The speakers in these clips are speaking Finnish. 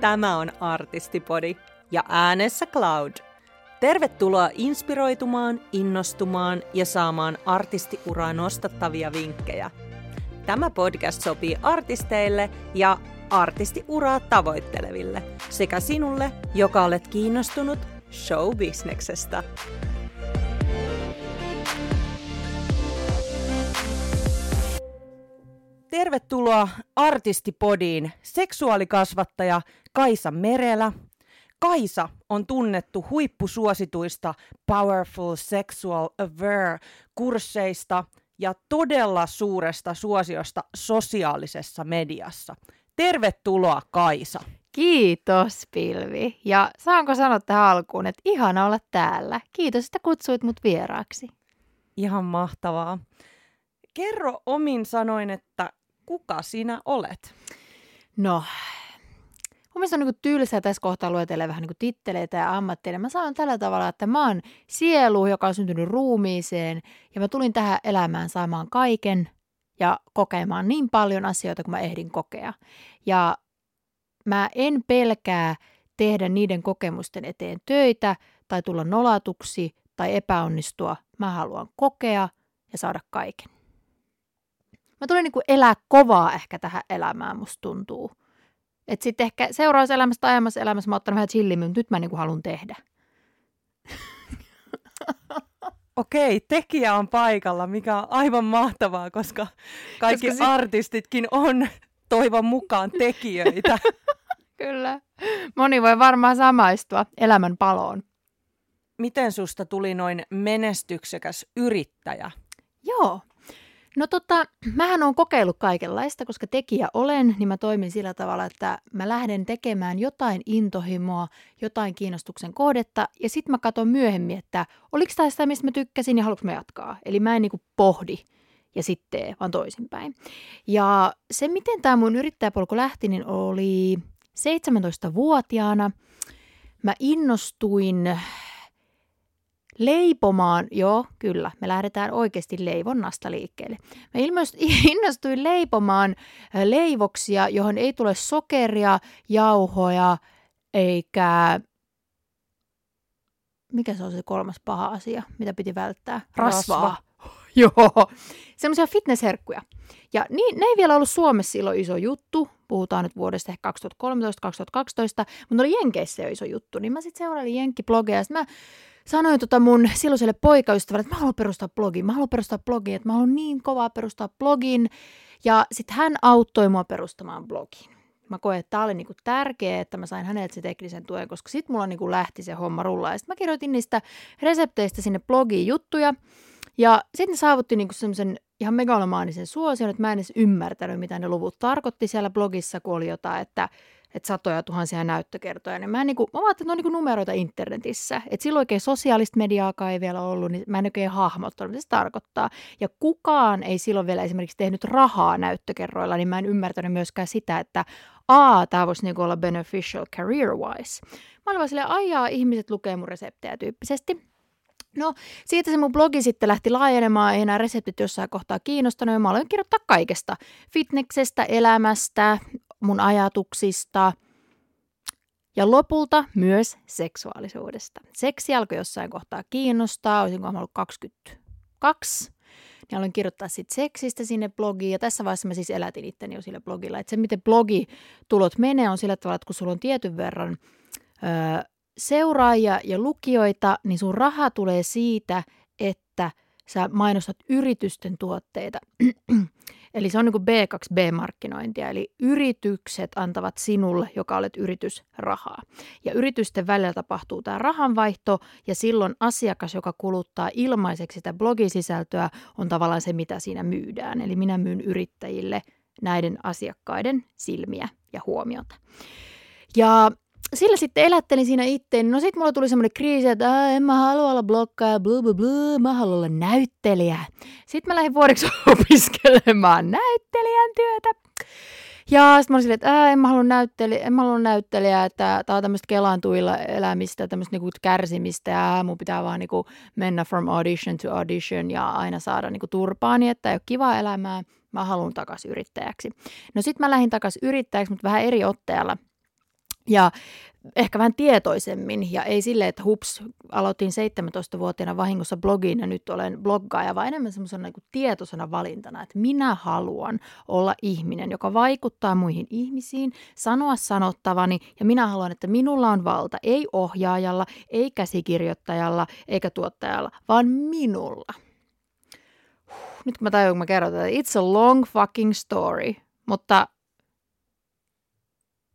Tämä on Artistipodi ja äänessä Cloud. Tervetuloa inspiroitumaan, innostumaan ja saamaan artistiuraa nostattavia vinkkejä. Tämä podcast sopii artisteille ja artistiuraa tavoitteleville sekä sinulle, joka olet kiinnostunut showbisneksestä. Tervetuloa Artistipodiin seksuaalikasvattaja Kaisa Merelä. Kaisa on tunnettu huippusuosituista Powerful Sexual Aware-kursseista ja todella suuresta suosiosta sosiaalisessa mediassa. Tervetuloa Kaisa. Kiitos Pilvi. Ja saanko sanoa tähän alkuun, että ihana olla täällä. Kiitos, että kutsuit mut vieraaksi. Ihan mahtavaa. Kerro omin sanoin, että kuka sinä olet? No, mun mielestä on niin tylsää tässä kohtaa luetella vähän niin titteleitä ja ammatteja. Mä sanon tällä tavalla, että mä oon sielu, joka on syntynyt ruumiiseen ja mä tulin tähän elämään saamaan kaiken ja kokemaan niin paljon asioita kuin mä ehdin kokea. Ja mä en pelkää tehdä niiden kokemusten eteen töitä tai tulla nolatuksi tai epäonnistua. Mä haluan kokea ja saada kaiken. Mä tulin niin kuin elää kovaa ehkä tähän elämään, musta tuntuu. Että sitten ehkä seuraavassa elämässä tai aiemmassa elämässä mä oon vähän chillimmin, mutta nyt mä niin kuin haluan tehdä. Okei, tekijä on paikalla, mikä on aivan mahtavaa, koska kaikki koska si- artistitkin on toivon mukaan tekijöitä. Kyllä. Moni voi varmaan samaistua elämän paloon. Miten susta tuli noin menestyksekäs yrittäjä? Joo, No tota, mähän on kokeillut kaikenlaista, koska tekijä olen, niin mä toimin sillä tavalla, että mä lähden tekemään jotain intohimoa, jotain kiinnostuksen kohdetta, ja sitten mä katson myöhemmin, että oliko tämä sitä, mistä mä tykkäsin, ja haluanko mä jatkaa. Eli mä en niinku pohdi ja sitten vaan toisinpäin. Ja se, miten tämä mun yrittäjäpolku lähti, niin oli 17-vuotiaana. Mä innostuin leipomaan, joo, kyllä, me lähdetään oikeasti leivonnasta liikkeelle. Mä innostuin leipomaan leivoksia, johon ei tule sokeria, jauhoja, eikä... Mikä se on se kolmas paha asia, mitä piti välttää? Rasvaa. Rasva. Joo, semmoisia fitnessherkkuja. Ja niin, ne ei vielä ollut Suomessa silloin iso juttu, puhutaan nyt vuodesta ehkä 2013-2012, mutta oli Jenkeissä jo iso juttu, niin mä sitten seurailin Jenkki-blogeja, ja mä sanoin tota mun silloiselle poikaystävälle, että mä haluan perustaa blogin, mä haluan perustaa blogin, että mä haluan niin kovaa perustaa blogin. Ja sitten hän auttoi mua perustamaan blogin. Mä koen, että tämä oli niinku tärkeää, että mä sain häneltä se teknisen tuen, koska sitten mulla niinku lähti se homma rullaa. Sitten mä kirjoitin niistä resepteistä sinne blogiin juttuja. Ja sitten ne saavutti niinku semmoisen ihan megalomaanisen suosion, että mä en edes ymmärtänyt, mitä ne luvut tarkoitti siellä blogissa, kun oli jotain, että että satoja tuhansia näyttökertoja, niin mä, en, niin kuin, mä ajattelin, että ne on niin kuin numeroita internetissä. Että silloin oikein sosiaalista mediaakaan ei vielä ollut, niin mä en oikein hahmottanut, mitä se tarkoittaa. Ja kukaan ei silloin vielä esimerkiksi tehnyt rahaa näyttökerroilla, niin mä en ymmärtänyt myöskään sitä, että a, tämä voisi niin olla beneficial career-wise. Mä olin vaan silleen, ihmiset lukee mun reseptejä tyyppisesti. No, siitä se mun blogi sitten lähti laajenemaan, ei enää reseptit jossain kohtaa kiinnostanut, ja mä aloin kirjoittaa kaikesta. Fitneksestä, elämästä, mun ajatuksista ja lopulta myös seksuaalisuudesta. Seksi alkoi jossain kohtaa kiinnostaa, olisinko mä ollut 22, niin aloin kirjoittaa sitten seksistä sinne blogiin. Ja tässä vaiheessa mä siis elätin itteni jo sillä blogilla. Että se, miten blogitulot menee, on sillä tavalla, että kun sulla on tietyn verran öö, seuraajia ja lukijoita, niin sun raha tulee siitä, että sä mainostat yritysten tuotteita. Eli se on niin kuin B2B-markkinointia, eli yritykset antavat sinulle, joka olet yritys, rahaa. Ja yritysten välillä tapahtuu tämä rahanvaihto, ja silloin asiakas, joka kuluttaa ilmaiseksi sitä blogisisältöä, on tavallaan se, mitä siinä myydään. Eli minä myyn yrittäjille näiden asiakkaiden silmiä ja huomiota. Ja sillä sitten elättelin siinä itteen. No sitten mulla tuli semmoinen kriisi, että en mä halua olla blokkaaja, blu blu blu, mä haluan olla näyttelijä. Sitten mä lähdin vuodeksi opiskelemaan näyttelijän työtä. Ja sitten mä olin silleen, että en mä halua näyttelijä, näyttelijä, että tää on tämmöistä kelantuilla elämistä, tämmöistä niinku kärsimistä ja mun pitää vaan niinku mennä from audition to audition ja aina saada niinku turpaani, että ei ole kivaa elämää. Mä haluan takaisin yrittäjäksi. No sitten mä lähdin takaisin yrittäjäksi, mutta vähän eri otteella – Ja ehkä vähän tietoisemmin ja ei sille, että hups, aloitin 17-vuotiaana vahingossa blogiin ja nyt olen bloggaaja, vaan enemmän semmoisena niin tietoisena valintana, että minä haluan olla ihminen, joka vaikuttaa muihin ihmisiin, sanoa sanottavani ja minä haluan, että minulla on valta, ei ohjaajalla, ei käsikirjoittajalla eikä tuottajalla, vaan minulla. Nyt kun mä tajun, kun mä kerron tätä, it's a long fucking story, mutta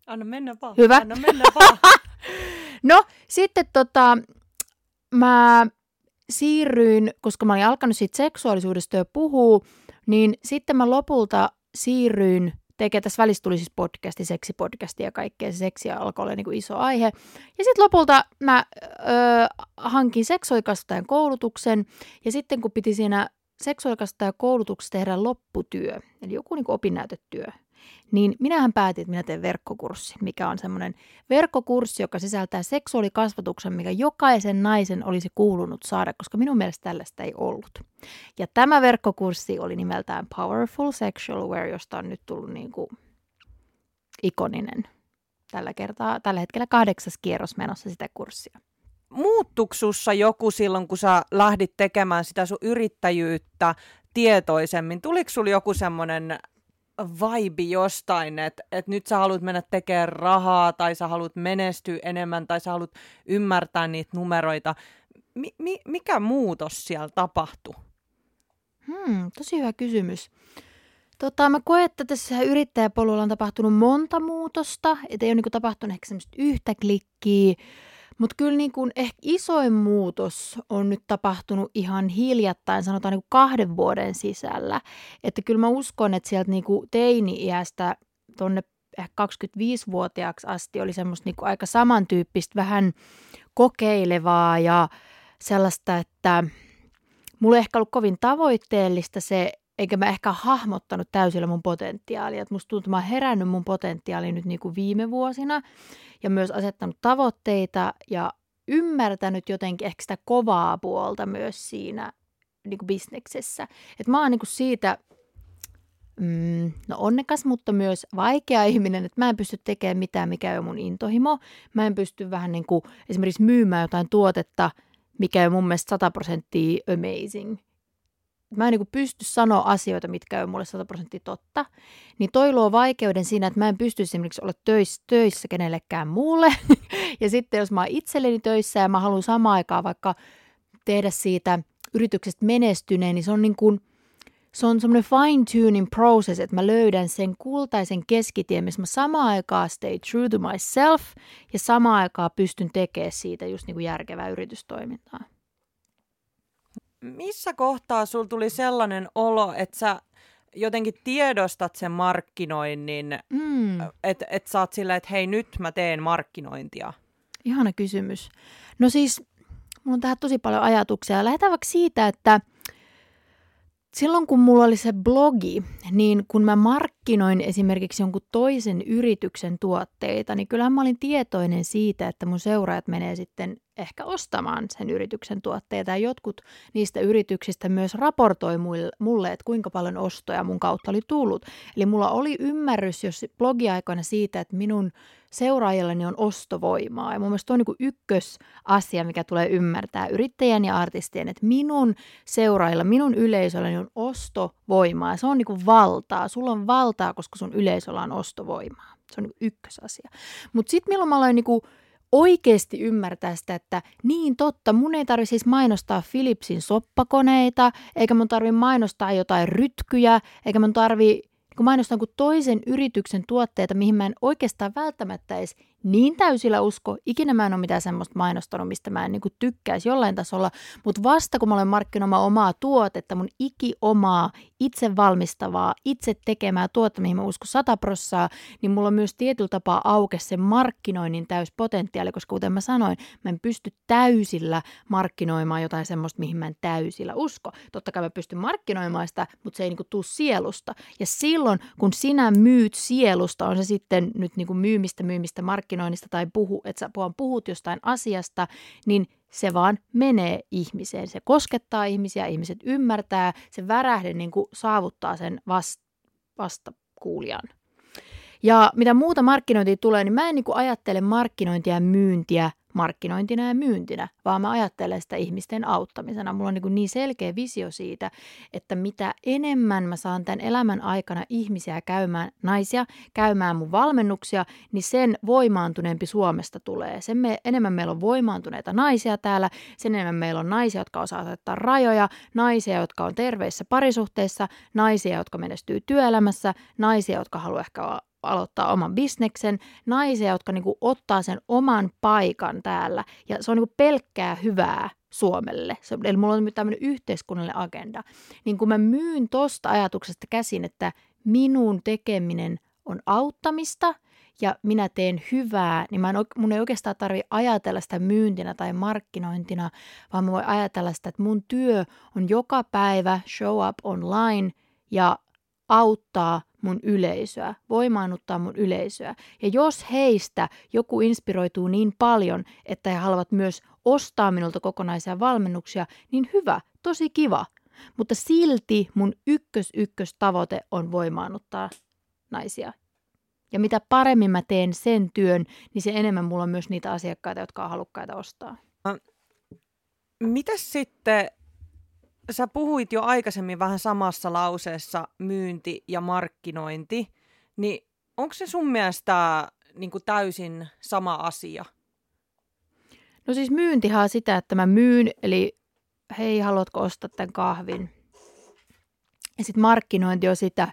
Anna mennä vaan. Hyvä. Anna mennä vaan. No, sitten tota, mä siirryin, koska mä olin alkanut siitä seksuaalisuudesta jo puhua, niin sitten mä lopulta siirryin tekemään, tässä välissä tuli siis podcasti, seksipodcasti ja kaikkea, se seksi alkoi olla niin kuin iso aihe. Ja sitten lopulta mä ö, hankin seksuaalikasvattajan koulutuksen, ja sitten kun piti siinä seksuaalikasvattajan koulutuksessa tehdä lopputyö, eli joku niin kuin opinnäytetyö, niin minähän päätin, että minä teen verkkokurssin, mikä on semmoinen verkkokurssi, joka sisältää seksuaalikasvatuksen, mikä jokaisen naisen olisi kuulunut saada, koska minun mielestä tällaista ei ollut. Ja tämä verkkokurssi oli nimeltään Powerful Sexual Wear, josta on nyt tullut niin kuin ikoninen tällä kertaa, tällä hetkellä kahdeksas kierros menossa sitä kurssia. Muuttuiko joku silloin, kun sä lähdit tekemään sitä sun yrittäjyyttä tietoisemmin? Tuliko sulla joku semmoinen vibe jostain, että et nyt sä haluat mennä tekemään rahaa tai sä haluat menestyä enemmän tai sä haluat ymmärtää niitä numeroita. Mi- mi- mikä muutos siellä tapahtui? Hmm, tosi hyvä kysymys. Tota, mä koen, että tässä yrittäjäpolulla on tapahtunut monta muutosta, että ei ole niin tapahtunut ehkä semmoista yhtä klikkiä, mutta kyllä niin kuin ehkä isoin muutos on nyt tapahtunut ihan hiljattain, sanotaan niin kahden vuoden sisällä. Että kyllä mä uskon, että sieltä niin teini-iästä tuonne ehkä 25-vuotiaaksi asti oli semmoista niin aika samantyyppistä, vähän kokeilevaa ja sellaista, että mulla ei ehkä ollut kovin tavoitteellista se, eikä mä ehkä hahmottanut täysillä mun potentiaalia. Että musta tuntuu, että mä oon herännyt mun potentiaaliin nyt niin kuin viime vuosina ja myös asettanut tavoitteita ja ymmärtänyt jotenkin ehkä sitä kovaa puolta myös siinä niin kuin bisneksessä. Et mä oon niin kuin siitä mm, no onnekas, mutta myös vaikea ihminen, että mä en pysty tekemään mitään, mikä on mun intohimo. Mä en pysty vähän niin kuin esimerkiksi myymään jotain tuotetta, mikä on mun mielestä 100 prosenttia amazing mä en niin pysty sanoa asioita, mitkä on mulle 100 prosenttia totta, niin toi luo vaikeuden siinä, että mä en pysty esimerkiksi olla töissä, töissä kenellekään muulle. ja sitten jos mä oon itselleni töissä ja mä haluan samaan aikaan vaikka tehdä siitä yrityksestä menestyneen, niin se on niin kuin, se on semmoinen fine-tuning process, että mä löydän sen kultaisen keskitien, missä mä samaan aikaan stay true to myself ja samaan aikaan pystyn tekemään siitä just niin kuin järkevää yritystoimintaa missä kohtaa sul tuli sellainen olo, että sä jotenkin tiedostat sen markkinoinnin, mm. että et sä oot silleen, että hei nyt mä teen markkinointia? Ihana kysymys. No siis, mulla on tähän tosi paljon ajatuksia. Lähdetään vaikka siitä, että – silloin kun mulla oli se blogi, niin kun mä markkinoin esimerkiksi jonkun toisen yrityksen tuotteita, niin kyllä mä olin tietoinen siitä, että mun seuraajat menee sitten ehkä ostamaan sen yrityksen tuotteita. Ja jotkut niistä yrityksistä myös raportoi mulle, että kuinka paljon ostoja mun kautta oli tullut. Eli mulla oli ymmärrys jos blogiaikoina siitä, että minun seuraajilleni on ostovoimaa. Ja mun mielestä on niin ykkösasia, mikä tulee ymmärtää yrittäjän ja artistien, että minun seuraajilla, minun yleisölläni on ostovoimaa. Se on niin valtaa. Sulla on valtaa, koska sun yleisöllä on ostovoimaa. Se on niin ykkösasia. Mutta sitten milloin mä aloin niin oikeasti ymmärtää sitä, että niin totta, mun ei tarvitse siis mainostaa Philipsin soppakoneita, eikä mun tarvi mainostaa jotain rytkyjä, eikä mun tarvi kun mainostan kuin toisen yrityksen tuotteita, mihin mä en oikeastaan välttämättä edes niin täysillä usko. Ikinä mä en ole mitään semmoista mainostanut, mistä mä en niin tykkäisi jollain tasolla. Mutta vasta kun mä olen markkinoimaan omaa tuotetta, mun iki omaa, itse valmistavaa, itse tekemää tuotetta, mihin mä uskon sata prossaa, niin mulla on myös tietyllä tapaa auke se markkinoinnin täyspotentiaali, koska kuten mä sanoin, mä en pysty täysillä markkinoimaan jotain semmoista, mihin mä en täysillä usko. Totta kai mä pystyn markkinoimaan sitä, mutta se ei niin tuu sielusta. Ja silloin, kun sinä myyt sielusta, on se sitten nyt niin myymistä, myymistä, markkinoimista, markkinoinnista tai puhu, että sä puhut jostain asiasta, niin se vaan menee ihmiseen. Se koskettaa ihmisiä, ihmiset ymmärtää, se värähde niin kuin saavuttaa sen vast, vastakuulijan. Ja mitä muuta markkinointia tulee, niin mä en niin ajattele markkinointia ja myyntiä markkinointina ja myyntinä, vaan mä ajattelen sitä ihmisten auttamisena. Mulla on niin, niin selkeä visio siitä, että mitä enemmän mä saan tämän elämän aikana ihmisiä käymään, naisia käymään mun valmennuksia, niin sen voimaantuneempi Suomesta tulee. Sen me, enemmän meillä on voimaantuneita naisia täällä, sen enemmän meillä on naisia, jotka osaa asettaa rajoja, naisia, jotka on terveissä parisuhteissa, naisia, jotka menestyy työelämässä, naisia, jotka haluaa ehkä aloittaa oman bisneksen, naisia, jotka niin kuin ottaa sen oman paikan täällä. Ja se on niin kuin pelkkää hyvää Suomelle. Se, eli mulla on tämmöinen yhteiskunnallinen agenda. Niin kun mä myyn tosta ajatuksesta käsin, että minun tekeminen on auttamista ja minä teen hyvää, niin mä en, mun ei oikeastaan tarvitse ajatella sitä myyntinä tai markkinointina, vaan mä voin ajatella sitä, että mun työ on joka päivä show up online ja auttaa mun yleisöä, voimaannuttaa mun yleisöä. Ja jos heistä joku inspiroituu niin paljon, että he haluavat myös ostaa minulta kokonaisia valmennuksia, niin hyvä, tosi kiva. Mutta silti mun ykkös ykkös tavoite on voimaannuttaa naisia. Ja mitä paremmin mä teen sen työn, niin se enemmän mulla on myös niitä asiakkaita, jotka on halukkaita ostaa. Mitäs sitten sä puhuit jo aikaisemmin vähän samassa lauseessa myynti ja markkinointi, niin onko se sun mielestä niin kuin täysin sama asia? No siis myyntihan on sitä, että mä myyn, eli hei, haluatko ostaa tämän kahvin? Ja sitten markkinointi on sitä,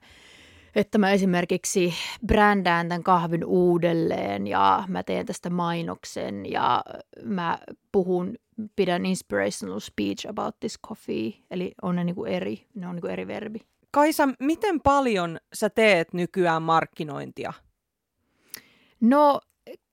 että mä esimerkiksi brändään tämän kahvin uudelleen ja mä teen tästä mainoksen ja mä puhun pidän inspirational speech about this coffee, eli on ne niinku eri, ne on niinku eri verbi. Kaisa, miten paljon sä teet nykyään markkinointia? No,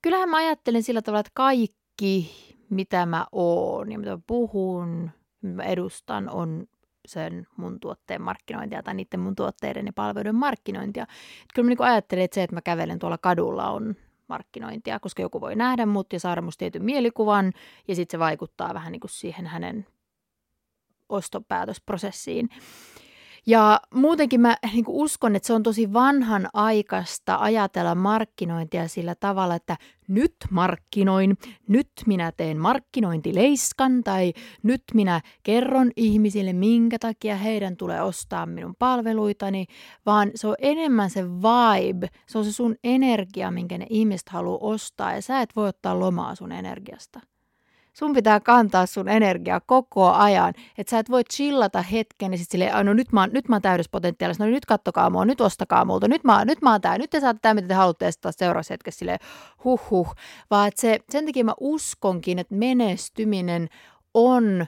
kyllähän mä ajattelen sillä tavalla, että kaikki, mitä mä oon ja mitä mä puhun, mitä mä edustan, on sen mun tuotteen markkinointia tai niiden mun tuotteiden ja palveluiden markkinointia. Et kyllä mä niin ajattelen, että se, että mä kävelen tuolla kadulla on markkinointia, koska joku voi nähdä mut ja saada musta tietyn mielikuvan, ja sitten se vaikuttaa vähän niin kuin siihen hänen ostopäätösprosessiin. Ja muutenkin mä niin uskon, että se on tosi vanhan aikaista ajatella markkinointia sillä tavalla, että nyt markkinoin, nyt minä teen markkinointileiskan tai nyt minä kerron ihmisille, minkä takia heidän tulee ostaa minun palveluitani, vaan se on enemmän se vibe, se on se sun energia, minkä ne ihmiset haluaa ostaa ja sä et voi ottaa lomaa sun energiasta. Sun pitää kantaa sun energiaa koko ajan, että sä et voi chillata hetken ja sitten silleen, no nyt mä, oon, nyt mä oon täydessä potentiaalissa, no nyt kattokaa mua, nyt ostakaa multa, nyt mä, nyt mä oon tää, nyt te saatte tämä, mitä te haluatte, ja seuraavassa hetkessä silleen, huh huh. Vaan että se, sen takia mä uskonkin, että menestyminen on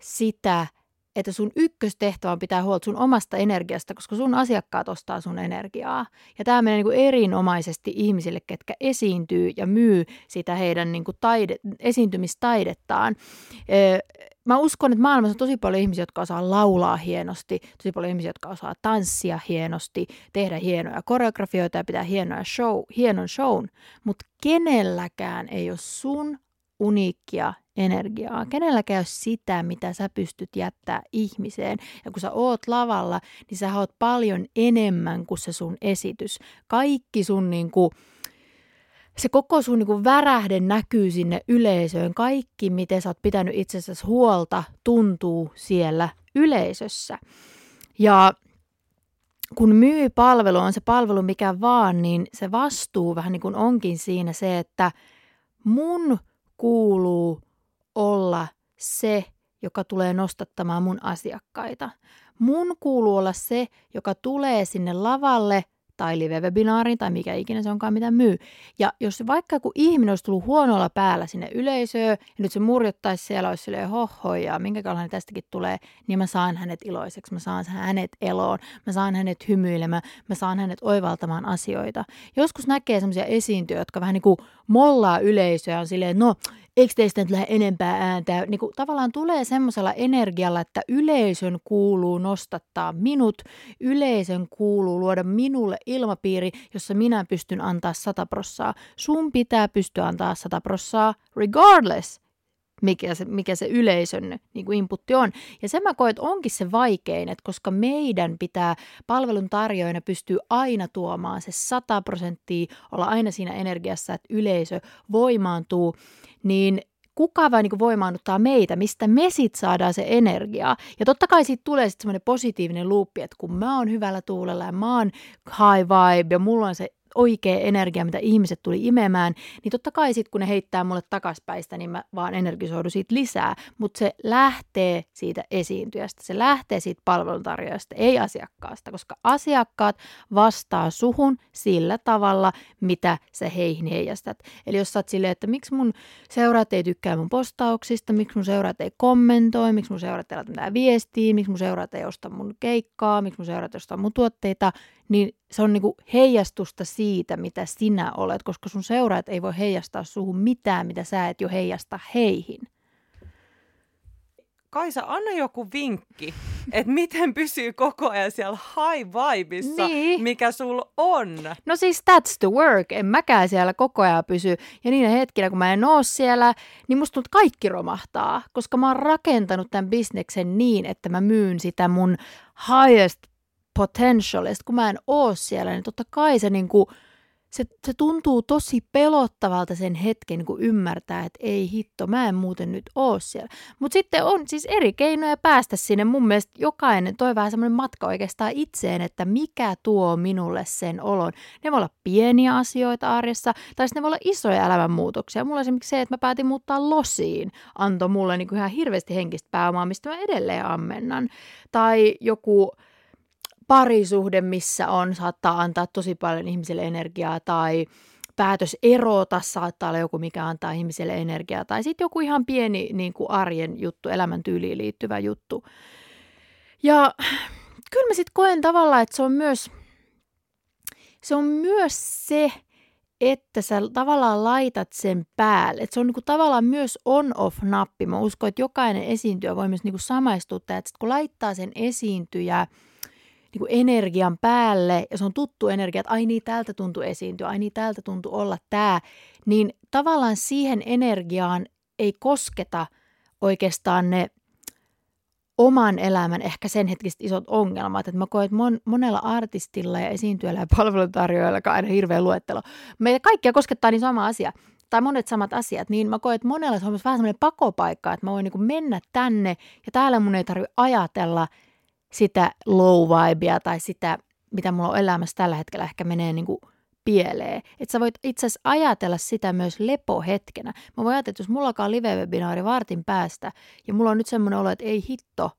sitä, että sun ykköstehtävä on pitää huolta sun omasta energiasta, koska sun asiakkaat ostaa sun energiaa. Ja tämä menee niin kuin erinomaisesti ihmisille, ketkä esiintyy ja myy sitä heidän niin kuin taide, esiintymistaidettaan. Mä uskon, että maailmassa on tosi paljon ihmisiä, jotka osaa laulaa hienosti, tosi paljon ihmisiä, jotka osaa tanssia hienosti, tehdä hienoja koreografioita ja pitää hienoja show, hienon shown, mutta kenelläkään ei ole sun uniikkia energiaa. Kenelläkään ole sitä, mitä sä pystyt jättää ihmiseen. Ja kun sä oot lavalla, niin sä oot paljon enemmän kuin se sun esitys. Kaikki sun niin kuin, se koko sun niin kuin värähde näkyy sinne yleisöön. Kaikki, miten sä oot pitänyt itsessäsi huolta, tuntuu siellä yleisössä. Ja kun myy palvelu, on se palvelu mikä vaan, niin se vastuu vähän niin kuin onkin siinä se, että mun kuuluu olla se, joka tulee nostattamaan mun asiakkaita. Mun kuuluu olla se, joka tulee sinne lavalle tai live-webinaariin tai mikä ikinä se onkaan, mitä myy. Ja jos vaikka kun ihminen olisi tullut huonolla päällä sinne yleisöön ja nyt se murjottaisi siellä, olisi silleen hoho ja minkälainen tästäkin tulee, niin mä saan hänet iloiseksi, mä saan hänet eloon, mä saan hänet hymyilemään, mä saan hänet oivaltamaan asioita. Joskus näkee sellaisia esiintyjä, jotka vähän niin kuin mollaa yleisöä on silleen, no eikö teistä nyt lähde enempää ääntä? Niin kuin tavallaan tulee semmoisella energialla, että yleisön kuuluu nostattaa minut, yleisön kuuluu luoda minulle ilmapiiri, jossa minä pystyn antaa sata prossaa. Sun pitää pystyä antaa sata prossaa regardless mikä se, mikä se yleisön niin kuin inputti on. Ja se mä koen, että onkin se vaikein, että koska meidän pitää palvelun tarjoajana pystyä aina tuomaan se 100 prosenttia, olla aina siinä energiassa, että yleisö voimaantuu, niin kuka vai niin voimaannuttaa meitä, mistä me sitten saadaan se energiaa. Ja totta kai siitä tulee sitten semmoinen positiivinen luuppi, että kun mä oon hyvällä tuulella ja mä oon high vibe ja mulla on se oikea energia, mitä ihmiset tuli imemään, niin totta kai sitten kun ne heittää mulle takaspäistä, niin mä vaan energisoidun siitä lisää. Mutta se lähtee siitä esiintyjästä, se lähtee siitä palveluntarjoajasta, ei asiakkaasta, koska asiakkaat vastaa suhun sillä tavalla, mitä sä heihin heijastat. Eli jos sä oot silleen, että miksi mun seuraat ei tykkää mun postauksista, miksi mun seuraat ei kommentoi, miksi mun seuraat ei laita mitään viestiä, miksi mun seuraat ei osta mun keikkaa, miksi mun seuraat ei osta mun tuotteita, niin se on niinku heijastusta siitä, mitä sinä olet, koska sun seuraajat ei voi heijastaa suhun mitään, mitä sä et jo heijasta heihin. Kaisa, anna joku vinkki, että miten pysyy koko ajan siellä high vibessa, niin. mikä sul on. No siis that's the work. En mäkään siellä koko ajan pysy. Ja niinä hetkinä, kun mä en oo siellä, niin musta tuntuu, kaikki romahtaa. Koska mä oon rakentanut tämän bisneksen niin, että mä myyn sitä mun highest potential. Ja kun mä en oo siellä, niin totta kai se, niin kuin, se, se tuntuu tosi pelottavalta sen hetken niin ymmärtää, että ei hitto, mä en muuten nyt oo siellä. Mutta sitten on siis eri keinoja päästä sinne. Mun mielestä jokainen, toi vähän semmoinen matka oikeastaan itseen, että mikä tuo minulle sen olon. Ne voi olla pieniä asioita arjessa, tai sitten ne voi olla isoja elämänmuutoksia. Mulla esimerkiksi se, että mä päätin muuttaa losiin, antoi mulle niin ihan hirveästi henkistä pääomaa, mistä mä edelleen ammennan. Tai joku parisuhde, missä on, saattaa antaa tosi paljon ihmiselle energiaa tai päätös erota saattaa olla joku, mikä antaa ihmiselle energiaa. Tai sitten joku ihan pieni niin kuin arjen juttu, elämäntyyliin liittyvä juttu. Ja kyllä mä sitten koen tavallaan, että se on myös se, on myös se että sä tavallaan laitat sen päälle. Että se on niinku tavallaan myös on-off-nappi. Mä uskon, että jokainen esiintyjä voi myös niinku samaistuttaa, että kun laittaa sen esiintyjä – niin kuin energian päälle ja se on tuttu energia, että ai niin täältä tuntuu esiintyä, ai niin täältä tuntuu olla tämä, niin tavallaan siihen energiaan ei kosketa oikeastaan ne oman elämän ehkä sen hetkiset isot ongelmat. Että mä koen, että mon, monella artistilla ja esiintyjällä ja palveluntarjoajalla, on aina hirveä luettelo, meitä kaikkia koskettaa niin sama asia tai monet samat asiat, niin mä koen, että monella se on vähän semmoinen pakopaikka, että mä voin niin mennä tänne ja täällä mun ei tarvitse ajatella – sitä low vibea tai sitä, mitä mulla on elämässä tällä hetkellä ehkä menee niin kuin pieleen. Että sä voit itse asiassa ajatella sitä myös lepohetkenä. Mä voin ajatella, että jos mulla alkaa live-webinaari vartin päästä ja mulla on nyt semmoinen olo, että ei hitto,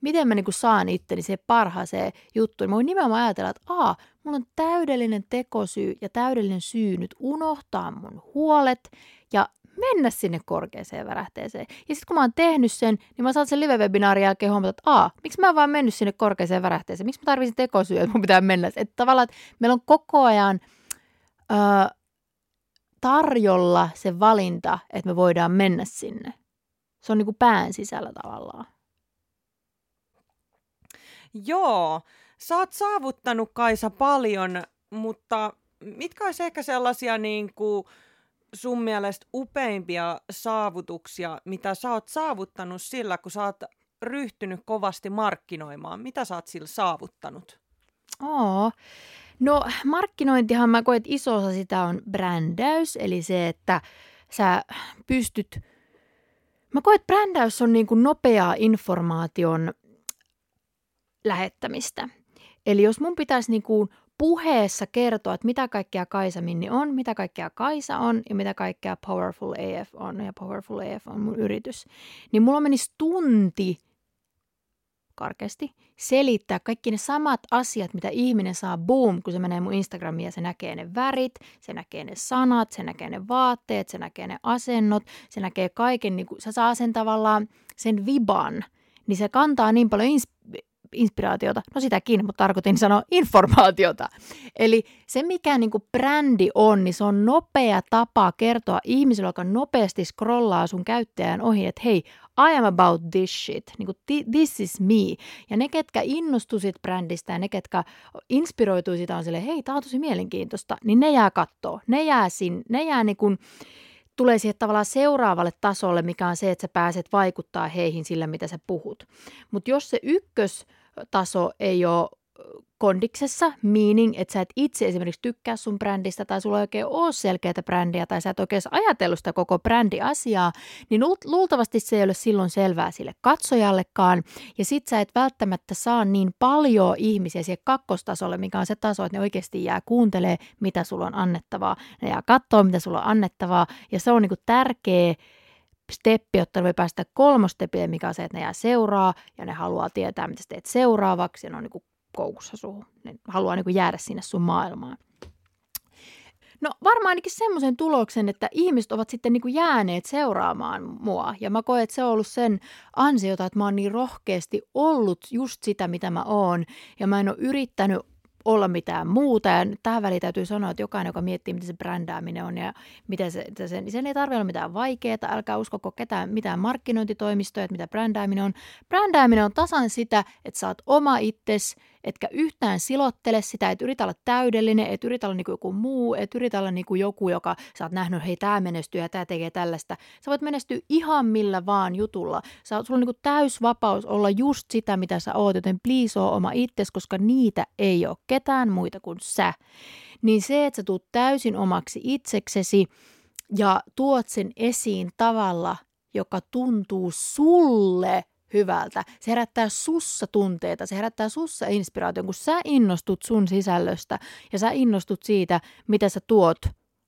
miten mä niinku saan itteni se parhaaseen juttuun. Mä voin nimenomaan ajatella, että aa, mulla on täydellinen tekosyy ja täydellinen syy nyt unohtaa mun huolet ja mennä sinne korkeaseen värähteeseen. Ja sitten kun mä oon tehnyt sen, niin mä saan sen live-webinaarin jälkeen huomata, että aa, miksi mä oon vaan mennyt sinne korkeaseen värähteeseen? Miksi mä tarvitsin tekosyä, että mun pitää mennä? Että tavallaan, että meillä on koko ajan ö, tarjolla se valinta, että me voidaan mennä sinne. Se on niin kuin pään sisällä tavallaan. Joo, sä oot saavuttanut Kaisa paljon, mutta mitkä olisi ehkä sellaisia niin kuin, sun mielestä upeimpia saavutuksia, mitä sä oot saavuttanut sillä, kun sä oot ryhtynyt kovasti markkinoimaan? Mitä sä oot sillä saavuttanut? Oo. No markkinointihan mä koen, että iso osa sitä on brändäys, eli se, että sä pystyt... Mä koen, että brändäys on niin kuin nopeaa informaation lähettämistä. Eli jos mun pitäisi niin kuin puheessa kertoa, että mitä kaikkea Kaisa Minni on, mitä kaikkea Kaisa on ja mitä kaikkea Powerful AF on. Ja Powerful AF on mun yritys, niin mulla menisi tunti karkeasti selittää kaikki ne samat asiat, mitä ihminen saa boom, kun se menee mun Instagramiin ja se näkee ne värit, se näkee ne sanat, se näkee ne vaatteet, se näkee ne asennot, se näkee kaiken, niin kuin, se saa sen tavallaan sen viban, niin se kantaa niin paljon ins- inspiraatiota, no sitäkin, mutta tarkoitin sanoa informaatiota. Eli se, mikä niin kuin brändi on, niin se on nopea tapa kertoa ihmisille, joka nopeasti scrollaa sun käyttäjän ohi, että hei, I am about this shit, niin kuin, this is me. Ja ne, ketkä innostuisit brändistä ja ne, ketkä inspiroituu sitä on silleen, hei, tämä on tosi mielenkiintoista, niin ne jää kattoo. Ne jää, sin, ne jää niin kuin, tulee siihen tavallaan seuraavalle tasolle, mikä on se, että sä pääset vaikuttaa heihin sillä, mitä sä puhut. Mutta jos se ykköstaso ei ole kondiksessa, meaning, että sä et itse esimerkiksi tykkää sun brändistä tai sulla ei oikein ole selkeää brändiä tai sä et oikein ajatellut sitä koko brändiasiaa, niin luultavasti se ei ole silloin selvää sille katsojallekaan ja sit sä et välttämättä saa niin paljon ihmisiä siihen kakkostasolle, mikä on se taso, että ne oikeasti jää kuuntelee, mitä sulla on annettavaa. Ne jää mitä sulla on annettavaa ja se on niinku tärkeä steppi, jotta voi päästä kolmostepille, mikä on se, että ne jää seuraa ja ne haluaa tietää, mitä sä teet seuraavaksi ja ne on niin koukussa suhun. Ne haluaa niin kuin jäädä sinne sun maailmaan. No varmaan ainakin semmoisen tuloksen, että ihmiset ovat sitten niin kuin jääneet seuraamaan mua. Ja mä koen, että se on ollut sen ansiota, että mä oon niin rohkeasti ollut just sitä, mitä mä oon. Ja mä en ole yrittänyt olla mitään muuta. Ja tähän väliin täytyy sanoa, että jokainen, joka miettii, mitä se brändääminen on ja miten se, se niin sen ei tarvitse olla mitään vaikeaa. Älkää uskoko ketään mitään markkinointitoimistoja, että mitä brändääminen on. Brändääminen on tasan sitä, että oot oma itsesi, etkä yhtään silottele sitä, et yritä olla täydellinen, et yritä olla niin kuin joku muu, et yritä olla niin kuin joku, joka sä oot nähnyt, hei tämä menestyy ja tämä tekee tällaista. Sä voit menestyä ihan millä vaan jutulla. Sä, sulla on niin kuin täys vapaus olla just sitä, mitä sä oot, joten please oo oma itsesi, koska niitä ei ole ketään muita kuin sä. Niin se, että sä tuut täysin omaksi itseksesi ja tuot sen esiin tavalla, joka tuntuu sulle hyvältä. Se herättää sussa tunteita, se herättää sussa inspiraation, kun sä innostut sun sisällöstä ja sä innostut siitä, mitä sä tuot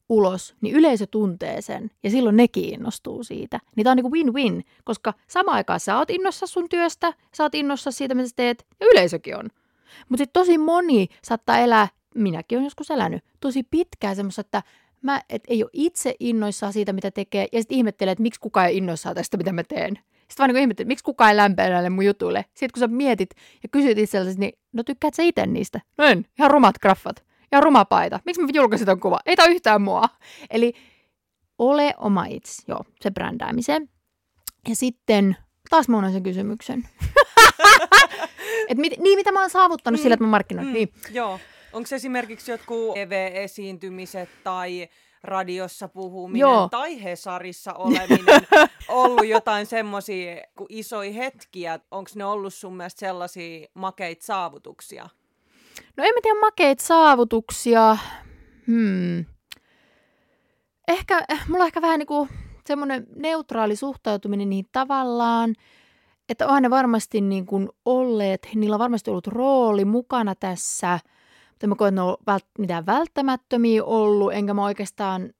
ulos, niin yleisö tuntee sen ja silloin nekin innostuu siitä. Niin tää on niinku win-win, koska sama aikaan sä oot innossa sun työstä, sä oot innossa siitä, mitä sä teet ja yleisökin on. Mutta sitten tosi moni saattaa elää, minäkin olen joskus elänyt, tosi pitkään semmoista, että mä et ei ole itse innoissaan siitä, mitä tekee, ja sitten ihmettelee, että miksi kukaan ei innoissaan tästä, mitä mä teen. Sitten vaan niin ihmettelin, miksi kukaan ei lämpeä näille mun jutuille. Sitten kun sä mietit ja kysyt itsellesi, niin no tykkäät sä itse niistä? No en, ihan rumat graffat. Ja ruma paita. Miksi mä julkaisin ton kuva? Ei tää yhtään mua. Eli ole oma itse, joo, se brändäämiseen. Ja sitten taas mä sen kysymyksen. Et mit, niin, mitä mä oon saavuttanut mm, sillä, että mä markkinoin. Mm, niin. Joo. Onko esimerkiksi jotkut EV-esiintymiset tai radiossa puhuminen Joo. tai Hesarissa oleminen ollut jotain semmoisia isoja hetkiä? Onko ne ollut sun mielestä sellaisia makeita saavutuksia? No en mä tiedä makeita saavutuksia. Hmm. Ehkä, eh, mulla on ehkä vähän niinku semmoinen neutraali suhtautuminen niihin tavallaan, että onhan ne varmasti niin kuin olleet, niillä on varmasti ollut rooli mukana tässä – että mä koen, että ne on vält- mitään välttämättömiä ollut, enkä mä oikeastaan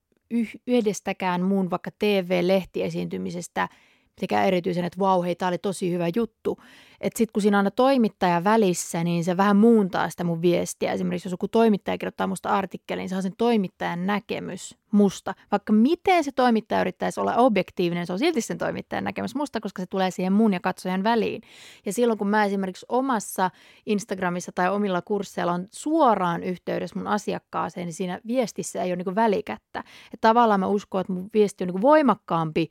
yhdestäkään muun vaikka TV-lehtiesiintymisestä mitenkään erityisen, että vau, hei, tämä oli tosi hyvä juttu. Että sitten kun siinä on aina toimittaja välissä, niin se vähän muuntaa sitä mun viestiä. Esimerkiksi jos joku toimittaja kirjoittaa musta artikkelin, niin se on sen toimittajan näkemys musta. Vaikka miten se toimittaja yrittäisi olla objektiivinen, se on silti sen toimittajan näkemys musta, koska se tulee siihen mun ja katsojan väliin. Ja silloin kun mä esimerkiksi omassa Instagramissa tai omilla kursseilla on suoraan yhteydessä mun asiakkaaseen, niin siinä viestissä ei ole niin välikättä. Että tavallaan mä uskon, että mun viesti on niin voimakkaampi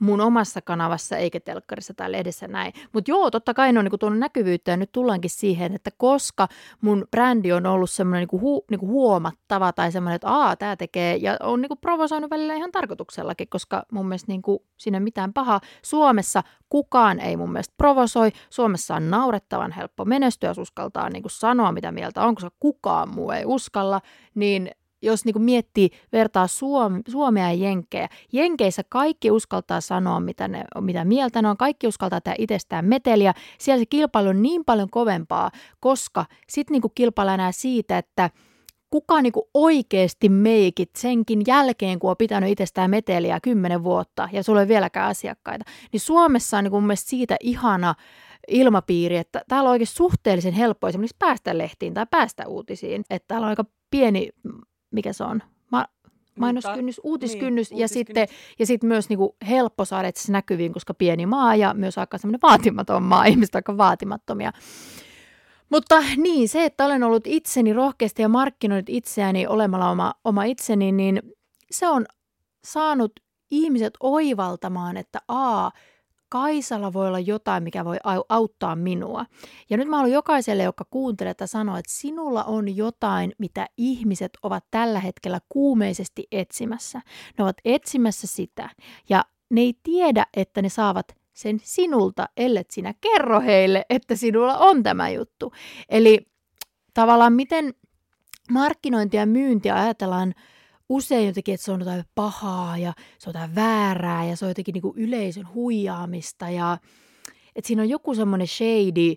mun omassa kanavassa eikä telkkarissa tai lehdessä näin. Mutta joo, totta kai ne on niinku tuonut näkyvyyttä ja nyt tullaankin siihen, että koska mun brändi on ollut semmoinen niinku hu, niinku huomattava tai semmoinen, että aa, tämä tekee ja on niinku provosoinut välillä ihan tarkoituksellakin, koska mun mielestä niinku, siinä ei mitään pahaa. Suomessa kukaan ei mun mielestä provosoi. Suomessa on naurettavan helppo menestyä, jos uskaltaa niinku sanoa mitä mieltä on, koska kukaan muu ei uskalla, niin jos niin miettii, vertaa Suom- Suomea ja Jenkkejä. Jenkeissä kaikki uskaltaa sanoa, mitä, ne, mitä mieltä ne on. Kaikki uskaltaa tehdä itsestään meteliä. Siellä se kilpailu on niin paljon kovempaa, koska sitten niin kilpaillaan enää siitä, että kuka niin oikeasti meikit senkin jälkeen, kun on pitänyt itsestään meteliä kymmenen vuotta ja sulla ei vieläkään asiakkaita. Niin Suomessa on niin mun mielestä siitä ihana ilmapiiri, että täällä on oikein suhteellisen helppo esimerkiksi päästä lehtiin tai päästä uutisiin. Että täällä on aika pieni mikä se on, Ma- mainoskynnys, uutiskynnys niin, ja, sitten, ja sitten myös niin kuin helppo saada se näkyviin, koska pieni maa ja myös aika semmoinen vaatimaton maa, ihmiset aika vaatimattomia. Mutta niin, se, että olen ollut itseni rohkeasti ja markkinoinut itseäni olemalla oma, oma itseni, niin se on saanut ihmiset oivaltamaan, että a, Kaisalla voi olla jotain, mikä voi auttaa minua. Ja nyt mä haluan jokaiselle, joka kuuntelee, että sanoa, että sinulla on jotain, mitä ihmiset ovat tällä hetkellä kuumeisesti etsimässä. Ne ovat etsimässä sitä. Ja ne ei tiedä, että ne saavat sen sinulta, ellet sinä kerro heille, että sinulla on tämä juttu. Eli tavallaan miten markkinointia ja myyntiä ajatellaan usein jotenkin, että se on jotain pahaa ja se on jotain väärää ja se on jotenkin niin kuin yleisön huijaamista ja että siinä on joku semmoinen shady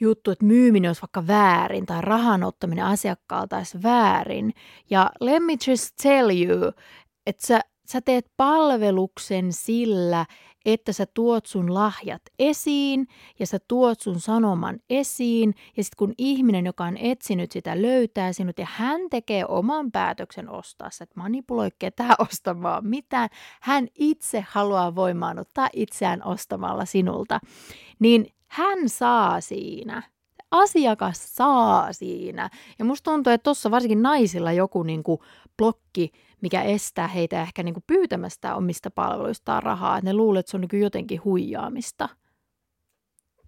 juttu, että myyminen olisi vaikka väärin tai rahan ottaminen asiakkaalta olisi väärin. Ja let me just tell you, että sä, sä teet palveluksen sillä, että sä tuot sun lahjat esiin ja sä tuot sun sanoman esiin. Ja sitten kun ihminen, joka on etsinyt sitä, löytää sinut ja hän tekee oman päätöksen ostaa, sä et manipuloi ketään ostamaan mitään, hän itse haluaa voimaanuttaa itseään ostamalla sinulta, niin hän saa siinä. Asiakas saa siinä. Ja musta tuntuu, että tuossa varsinkin naisilla joku niin kuin blokki, mikä estää heitä ehkä niin kuin pyytämästä omista palveluistaan rahaa. Että ne luulee, että se on niin jotenkin huijaamista.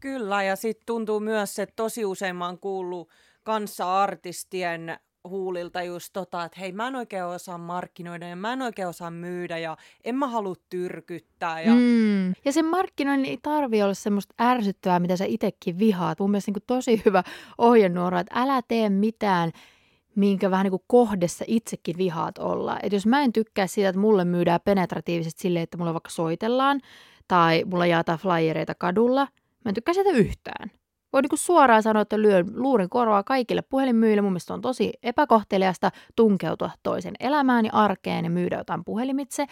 Kyllä, ja sitten tuntuu myös, että tosi usein mä oon kuullut kanssa-artistien huulilta just tota, että hei mä en oikein osaa markkinoida ja mä en oikein osaa myydä ja en mä halua tyrkyttää. Ja, mm. ja sen markkinoinnin ei tarvi olla semmoista ärsyttävää, mitä sä itsekin vihaat. Mun mielestä niin tosi hyvä ohjenuora, että älä tee mitään, minkä vähän niin kuin kohdessa itsekin vihaat olla. Että jos mä en tykkää siitä, että mulle myydään penetratiivisesti silleen, että mulle vaikka soitellaan tai mulla jaetaan flyereita kadulla, mä en tykkää sitä yhtään voi niin suoraan sanoa, että lyön luurin korvaa kaikille puhelinmyyjille. Mun mielestä on tosi epäkohteliasta tunkeutua toisen elämään ja arkeen ja myydä jotain puhelimitse.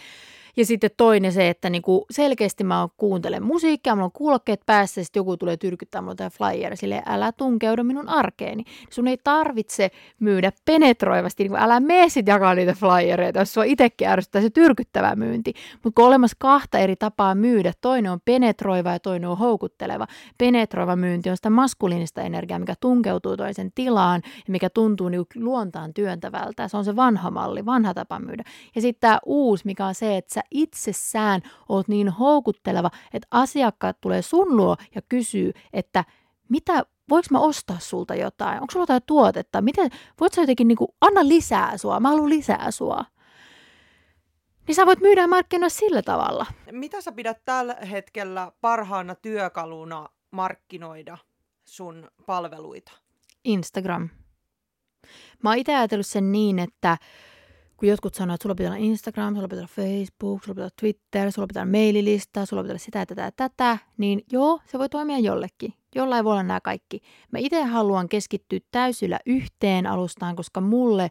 Ja sitten toinen se, että niinku selkeästi mä kuuntelen musiikkia, mulla on kuulokkeet päässä ja sitten joku tulee tyrkyttää mulle tai flyer, sille älä tunkeudu minun arkeeni. Sun ei tarvitse myydä penetroivasti, niin älä mene sit jakaa niitä flyereita, jos sua itsekin ärsyttää se tyrkyttävä myynti. Mutta kun on olemassa kahta eri tapaa myydä, toinen on penetroiva ja toinen on houkutteleva. Penetroiva myynti on sitä maskuliinista energiaa, mikä tunkeutuu toisen tilaan ja mikä tuntuu niin luontaan työntävältä. Se on se vanha malli, vanha tapa myydä. Ja sitten tämä uusi, mikä on se, että sä itsessään oot niin houkutteleva, että asiakkaat tulee sun luo ja kysyy, että mitä, voiko mä ostaa sulta jotain? Onko sulla jotain tuotetta? Miten, voit sä jotenkin niin kuin, anna lisää sua, mä haluan lisää sua. Niin sä voit myydä markkinoilla sillä tavalla. Mitä sä pidät tällä hetkellä parhaana työkaluna markkinoida sun palveluita? Instagram. Mä oon itse ajatellut sen niin, että kun jotkut sanoo, että sulla pitää olla Instagram, sulla pitää olla Facebook, sulla pitää olla Twitter, sulla pitää olla maililista, sulla pitää olla sitä, tätä tätä, niin joo, se voi toimia jollekin. Jollain voi olla nämä kaikki. Mä itse haluan keskittyä täysillä yhteen alustaan, koska mulle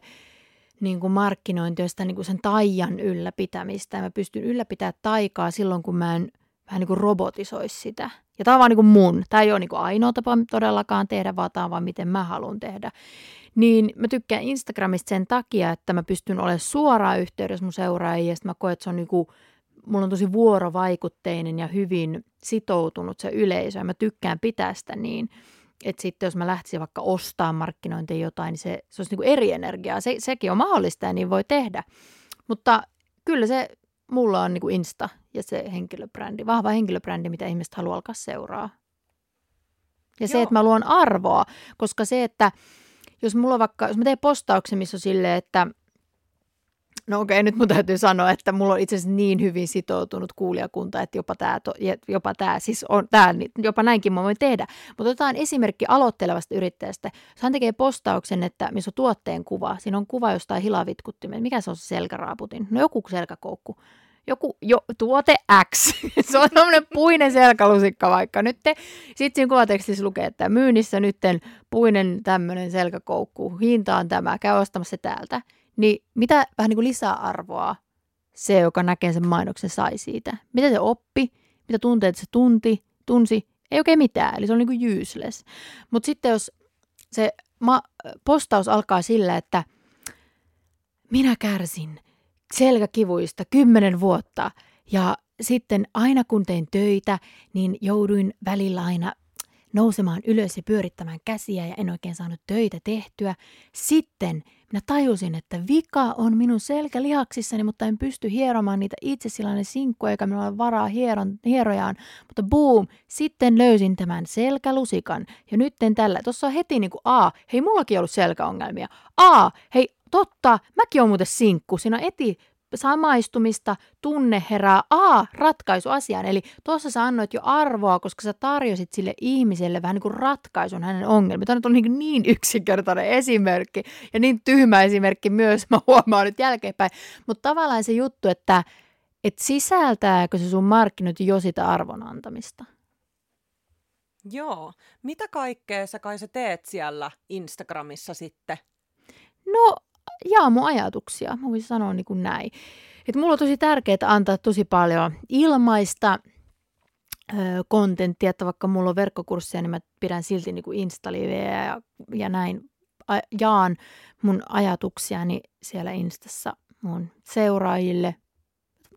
niin kuin markkinointi on sitä niin kuin sen taian ylläpitämistä. Ja mä pystyn ylläpitämään taikaa silloin, kun mä en vähän niin kuin robotisoisi sitä. Ja tämä on vaan niin kuin mun. Tämä ei ole niin kuin ainoa tapa todellakaan tehdä, vaan tämä on vaan miten mä haluan tehdä. Niin mä tykkään Instagramista sen takia, että mä pystyn olemaan suoraan yhteydessä mun seuraajia, ja mä koen, että se on niinku, mulla on tosi vuorovaikutteinen ja hyvin sitoutunut se yleisö, ja mä tykkään pitää sitä niin, että sitten jos mä lähtisin vaikka ostamaan markkinointiin jotain, niin se, se olisi niinku eri energiaa. Se, sekin on mahdollista ja niin voi tehdä. Mutta kyllä se mulla on niinku Insta ja se henkilöbrändi, vahva henkilöbrändi, mitä ihmiset haluaa alkaa seuraa. Ja Joo. se, että mä luon arvoa, koska se, että jos mulla vaikka, jos mä teen postauksen, missä on silleen, että No okei, okay, nyt mun täytyy sanoa, että mulla on itse asiassa niin hyvin sitoutunut kuulijakunta, että jopa tämä, jopa tämä, siis on, tämä, jopa näinkin mä voin tehdä. Mutta otetaan esimerkki aloittelevasta yrittäjästä. Jos hän tekee postauksen, että missä on tuotteen kuva, siinä on kuva jostain hilavitkuttimesta. Mikä se on se selkäraaputin? No joku selkäkoukku joku jo, tuote X. se on tämmöinen puinen selkälusikka vaikka nyt. Sitten siinä kuvatekstissä lukee, että myynnissä nytten puinen tämmöinen selkäkoukku, hinta on tämä, käy ostamassa se täältä. Niin mitä vähän niin kuin lisäarvoa se, joka näkee sen mainoksen, sai siitä? Mitä se oppi? Mitä tunteet se tunti, tunsi? Ei oikein mitään, eli se on niin kuin useless. Mutta sitten jos se ma- postaus alkaa sillä, että minä kärsin – selkäkivuista kymmenen vuotta. Ja sitten aina kun tein töitä, niin jouduin välillä aina nousemaan ylös ja pyörittämään käsiä ja en oikein saanut töitä tehtyä. Sitten minä tajusin, että vika on minun selkälihaksissani, mutta en pysty hieromaan niitä itse sillä sinkkuja, eikä minulla ole varaa hieron, hierojaan. Mutta boom, sitten löysin tämän selkälusikan. Ja nyt tällä, tuossa on heti niin kuin A, hei mullakin ollut selkäongelmia. A, hei totta, mäkin on muuten sinkku. Siinä on eti samaistumista, tunne herää A, ratkaisu asiaan. Eli tuossa sä annoit jo arvoa, koska sä tarjosit sille ihmiselle vähän niin kuin ratkaisun hänen ongelmiin. Tämä on niin, niin yksinkertainen esimerkki ja niin tyhmä esimerkki myös, mä huomaan nyt jälkeenpäin. Mutta tavallaan se juttu, että et sisältääkö se sun markkinointi jo sitä arvon antamista? Joo. Mitä kaikkea sä kai sä teet siellä Instagramissa sitten? No jaa mun ajatuksia, mä voisin sanoa niin kuin näin. Et mulla on tosi tärkeää antaa tosi paljon ilmaista kontenttia, että vaikka mulla on verkkokursseja, niin mä pidän silti niin kuin Insta-liveä ja, ja näin a, jaan mun ajatuksiani siellä Instassa mun seuraajille.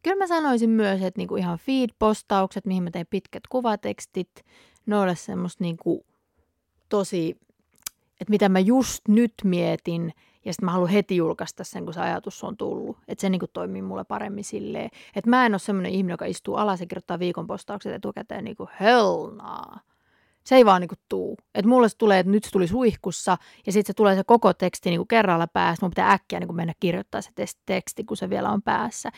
Kyllä mä sanoisin myös, että niinku ihan feed-postaukset, mihin mä teen pitkät kuvatekstit, ne ole semmoista niinku tosi, että mitä mä just nyt mietin – ja sitten mä haluan heti julkaista sen, kun se ajatus on tullut. Että se niin kuin toimii mulle paremmin silleen. Että mä en ole semmoinen ihminen, joka istuu alas ja kirjoittaa viikon postaukset etukäteen niin kuin hell nah. Se ei vaan niin kuin tuu. Että mulle se tulee, että nyt se tuli suihkussa ja sitten se tulee se koko teksti niin kuin kerralla päässä. Mun pitää äkkiä niin kuin mennä kirjoittaa se teksti, kun se vielä on päässä.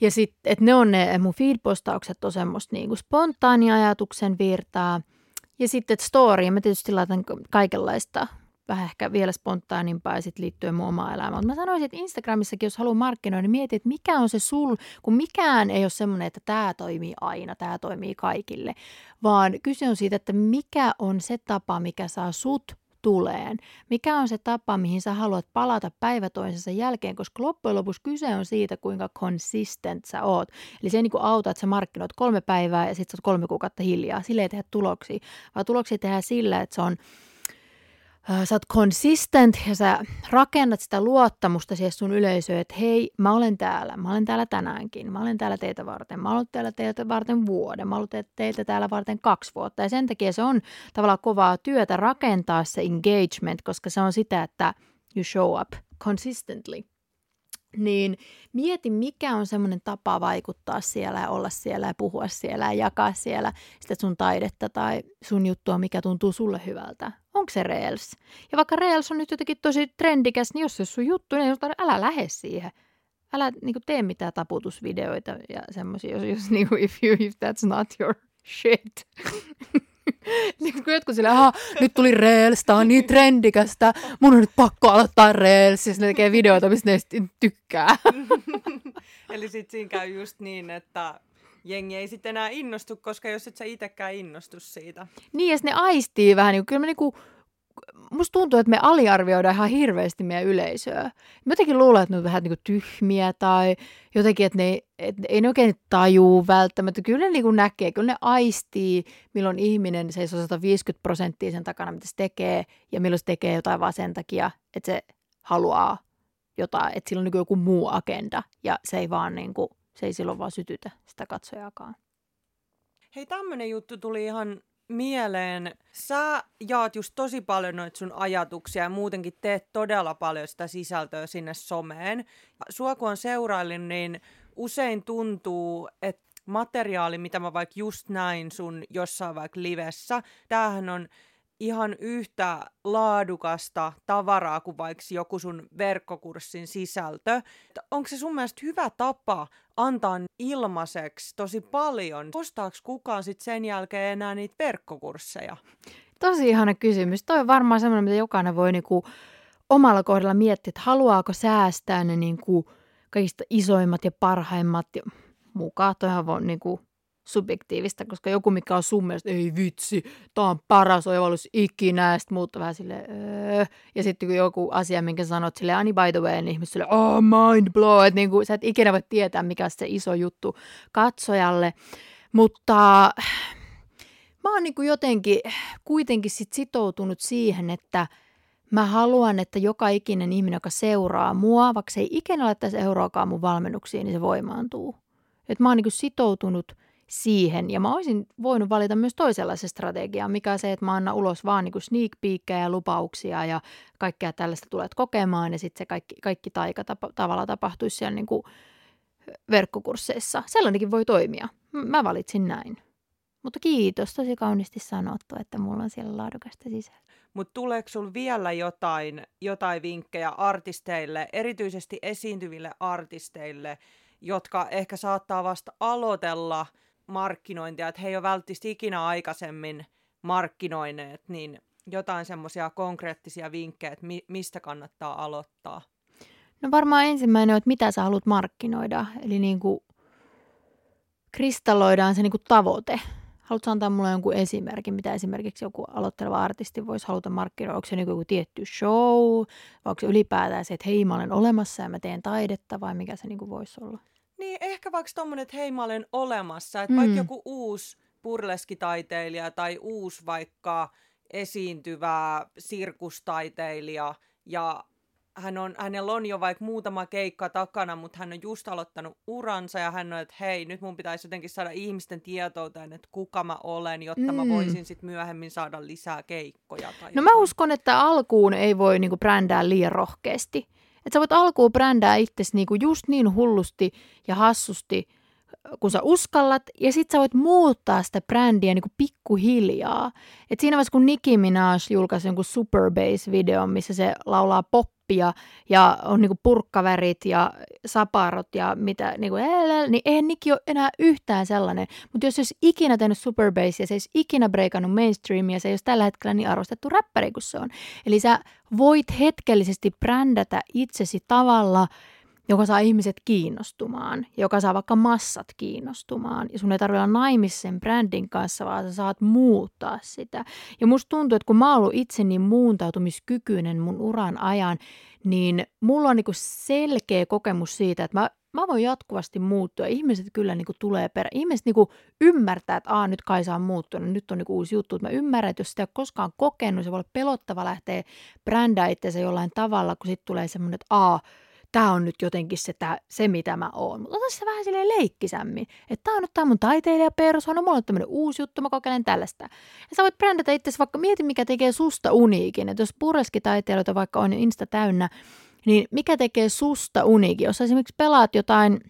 Ja sitten, että ne on ne mun feed-postaukset on semmoista niin kuin spontaania ajatuksen virtaa. Ja sitten story, mä tietysti laitan kaikenlaista vähän ehkä vielä spontaanimpaa ja sitten liittyen mun omaan elämään. Mutta mä sanoisin, että Instagramissakin, jos haluaa markkinoida, niin mieti, että mikä on se sul, kun mikään ei ole semmoinen, että tämä toimii aina, tämä toimii kaikille, vaan kyse on siitä, että mikä on se tapa, mikä saa sut tuleen. Mikä on se tapa, mihin sä haluat palata päivä toisensa jälkeen, koska loppujen lopuksi kyse on siitä, kuinka consistent sä oot. Eli se ei niin auta, että sä markkinoit kolme päivää ja sitten sä oot kolme kuukautta hiljaa. Sille ei tehdä tuloksia, vaan tuloksia tehdään sillä, että se on sä oot consistent ja sä rakennat sitä luottamusta siihen sun yleisöön, että hei, mä olen täällä, mä olen täällä tänäänkin, mä olen täällä teitä varten, mä olen täällä teitä varten vuoden, mä olen teitä täällä varten kaksi vuotta. Ja sen takia se on tavallaan kovaa työtä rakentaa se engagement, koska se on sitä, että you show up consistently niin mieti, mikä on semmoinen tapa vaikuttaa siellä ja olla siellä ja puhua siellä ja jakaa siellä sitä sun taidetta tai sun juttua, mikä tuntuu sulle hyvältä. Onko se Reels? Ja vaikka Reels on nyt jotenkin tosi trendikäs, niin jos se on sun juttu, niin älä lähde siihen. Älä niin kuin, tee mitään taputusvideoita ja semmoisia, jos, jos niin kuin, if, you, if that's not your shit. niin kun jotkut sille, nyt tuli Reels, tää on niin trendikästä, mun on nyt pakko aloittaa Reels, ja ne tekee videoita, mistä ne tykkää. Eli sitten siinä käy just niin, että jengi ei sitten enää innostu, koska jos et sä itsekään innostu siitä. Niin, ja ne aistii vähän, niin kyllä me niinku musta tuntuu, että me aliarvioidaan ihan hirveästi meidän yleisöä. Mä jotenkin luulen, että ne on vähän niin tyhmiä tai jotenkin, että ne, että ei ne oikein tajuu välttämättä. Kyllä ne niin näkee, kyllä ne aistii, milloin ihminen seisoo 150 prosenttia sen takana, mitä se tekee, ja milloin se tekee jotain vaan sen takia, että se haluaa jotain, että sillä on niin joku muu agenda, ja se ei vaan niin kuin, se ei silloin vaan sytytä sitä katsojaakaan. Hei, tämmöinen juttu tuli ihan mieleen. Sä jaat just tosi paljon noita sun ajatuksia ja muutenkin teet todella paljon sitä sisältöä sinne someen. Sua kun on seurailin, niin usein tuntuu, että materiaali, mitä mä vaikka just näin sun jossain vaikka livessä, tämähän on ihan yhtä laadukasta tavaraa kuin vaikka joku sun verkkokurssin sisältö. Onko se sun mielestä hyvä tapa antaa ilmaiseksi tosi paljon? Ostaako kukaan sitten sen jälkeen enää niitä verkkokursseja? Tosi ihana kysymys. Toi on varmaan semmoinen, mitä jokainen voi niinku omalla kohdalla miettiä, että haluaako säästää ne niinku kaikista isoimmat ja parhaimmat ja mukaan. Toihan voi niinku subjektiivista, koska joku, mikä on sun mielestä, ei vitsi, tämä on paras oivallus ikinä, ja sitten vähän sille, öö. ja sitten kun joku asia, minkä sanot sille, ani by the way, niin ihmiset sille, oh mind blow, että niin kuin, sä et ikinä voi tietää, mikä on se iso juttu katsojalle, mutta mä oon niin jotenkin kuitenkin sit sitoutunut siihen, että mä haluan, että joka ikinen ihminen, joka seuraa mua, vaikka se ei ikinä laittaisi euroakaan mun valmennuksiin, niin se voimaantuu. Että mä oon niin sitoutunut – siihen. Ja mä olisin voinut valita myös toisenlaisen strategian, mikä on se, että mä annan ulos vaan niin sneak peekkejä ja lupauksia ja kaikkea tällaista tulet kokemaan ja sitten se kaikki, kaikki taika tapa, tavalla tapahtuisi siellä niin kuin verkkokursseissa. Sellainenkin voi toimia. Mä valitsin näin. Mutta kiitos, tosi kauniisti sanottu, että mulla on siellä laadukasta sisältöä. Mutta tuleeko sinulla vielä jotain, jotain vinkkejä artisteille, erityisesti esiintyville artisteille, jotka ehkä saattaa vasta aloitella markkinointia, että he ei ole välttämättä ikinä aikaisemmin markkinoineet, niin jotain semmoisia konkreettisia vinkkejä, että mi- mistä kannattaa aloittaa? No varmaan ensimmäinen on, että mitä sä haluat markkinoida, eli niin kuin kristalloidaan se niin kuin tavoite. Haluatko antaa mulle jonkun esimerkin, mitä esimerkiksi joku aloitteleva artisti voisi haluta markkinoida? Onko se niin joku tietty show, vai onko se ylipäätään se, että hei mä olen olemassa ja mä teen taidetta, vai mikä se niin kuin voisi olla? Niin, ehkä vaikka tommonen, että hei mä olen olemassa, että mm. vaikka joku uusi burleskitaiteilija tai uusi vaikka esiintyvä sirkustaiteilija ja hän on, hänellä on jo vaikka muutama keikka takana, mutta hän on just aloittanut uransa ja hän on, että hei, nyt mun pitäisi jotenkin saada ihmisten tietouteen, että kuka mä olen, jotta mm. mä voisin sitten myöhemmin saada lisää keikkoja. Tai no jotain. mä uskon, että alkuun ei voi niinku brändää liian rohkeasti. Että sä voit alkuun brändää itsesi niinku just niin hullusti ja hassusti, kun sä uskallat, ja sit sä voit muuttaa sitä brändiä niin kuin pikkuhiljaa. Et siinä vaiheessa, kun Nicki Minaj julkaisi jonkun Super Bass-videon, missä se laulaa pop nappia ja on niinku purkkavärit ja saparot ja mitä, niinku, niin eihän Nikki ole enää yhtään sellainen. Mutta jos se olisi ikinä tehnyt Superbass ja se olisi ikinä breikannut mainstreamia, se ei olisi tällä hetkellä niin arvostettu räppäri kuin se on. Eli sä voit hetkellisesti brändätä itsesi tavalla, joka saa ihmiset kiinnostumaan, joka saa vaikka massat kiinnostumaan. Ja sun ei tarvitse olla naimissa sen brändin kanssa, vaan sä saat muuttaa sitä. Ja musta tuntuu, että kun mä oon ollut itse niin muuntautumiskykyinen mun uran ajan, niin mulla on niinku selkeä kokemus siitä, että mä mä voin jatkuvasti muuttua. Ihmiset kyllä niin kuin tulee perä. Ihmiset niin kuin ymmärtää, että Aa, nyt Kaisa on muuttunut, nyt on niin uusi juttu. Mä ymmärrän, että jos sitä ei ole koskaan kokenut, se voi olla pelottava lähteä brändää itseänsä jollain tavalla, kun sitten tulee semmoinen, että Aa, tämä on nyt jotenkin se, tää, se mitä mä oon. Mutta ota se vähän silleen leikkisämmin. Että tämä on nyt tämä mun taiteilijapersona, mulla on tämmöinen uusi juttu, mä kokeilen tällaista. Ja sä voit brändätä itse vaikka, mieti mikä tekee susta uniikin. Että jos pureskitaiteilijoita vaikka on Insta täynnä, niin mikä tekee susta uniikin? Jos esimerkiksi pelaat jotain,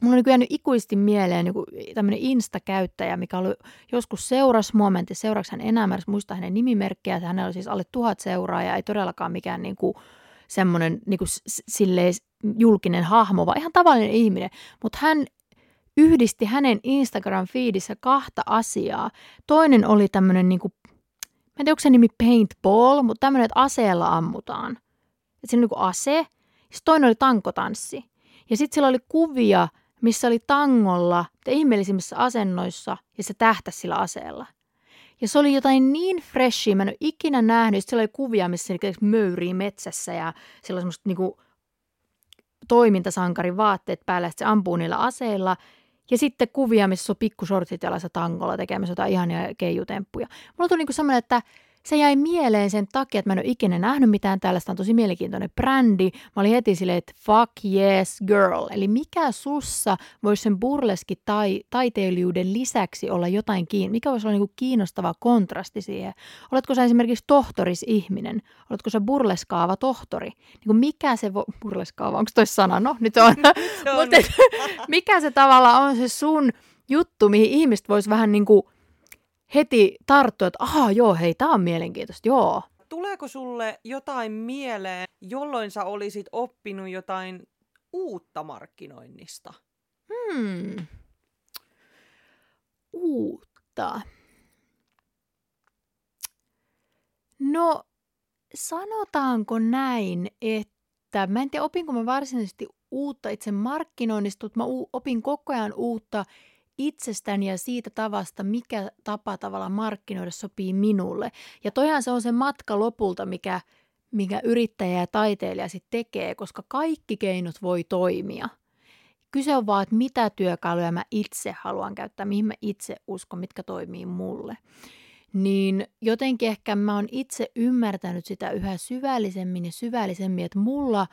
Mulla on niin jäänyt ikuisesti mieleen niin tämmöinen Insta-käyttäjä, mikä oli joskus seuras momentti, seuraksi hän enää muista hänen nimimerkkiä, hänellä oli siis alle tuhat seuraajaa, ei todellakaan mikään niin kuin, semmoinen niin kuin silleen julkinen hahmo, vaan ihan tavallinen ihminen. Mutta hän yhdisti hänen Instagram-feedissä kahta asiaa. Toinen oli tämmöinen, niin kuin, mä en tiedä, onko se nimi paintball, mutta tämmöinen, että aseella ammutaan. Että siinä on niin ase. Ja toinen oli tankotanssi. Ja sitten sillä oli kuvia, missä oli tangolla ihmeellisimmissä asennoissa ja se tähtäsi sillä aseella. Ja se oli jotain niin freshia, mä en ole ikinä nähnyt. Sitten oli kuvia, missä möyrii metsässä ja sillä on semmoista niinku toimintasankarin vaatteet päällä, että se ampuu niillä aseilla. Ja sitten kuvia, missä on pikkusortsit jalassa tangolla tekemässä jotain ihania keijutemppuja. Mulla tuli niinku semmoinen, että se jäi mieleen sen takia, että mä en ole ikinä nähnyt mitään tällaista, on tosi mielenkiintoinen brändi. Mä olin heti silleen, että fuck yes girl. Eli mikä sussa voisi sen burleski tai taiteilijuuden lisäksi olla jotain kiin, mikä voisi olla niinku kiinnostava kontrasti siihen. Oletko sä esimerkiksi tohtorisihminen? Oletko sä burleskaava tohtori? Niinku mikä se, vo- burleskaava, onko toi sana? No nyt on. se on. Mutta mikä se tavalla on se sun juttu, mihin ihmiset vois vähän niin kuin heti tarttua, että aha joo, hei, tämä on mielenkiintoista, joo. Tuleeko sulle jotain mieleen, jolloin sä olisit oppinut jotain uutta markkinoinnista? Hmm. Uutta. No, sanotaanko näin, että mä en tiedä opinko mä varsinaisesti uutta itse markkinoinnista, mutta mä opin koko ajan uutta itsestäni ja siitä tavasta, mikä tapa tavalla markkinoida sopii minulle. Ja toihan se on se matka lopulta, mikä, mikä yrittäjä ja taiteilija sitten tekee, koska kaikki keinot voi toimia. Kyse on vaan, että mitä työkaluja mä itse haluan käyttää, mihin mä itse uskon, mitkä toimii mulle. Niin jotenkin ehkä mä oon itse ymmärtänyt sitä yhä syvällisemmin ja syvällisemmin, että mulla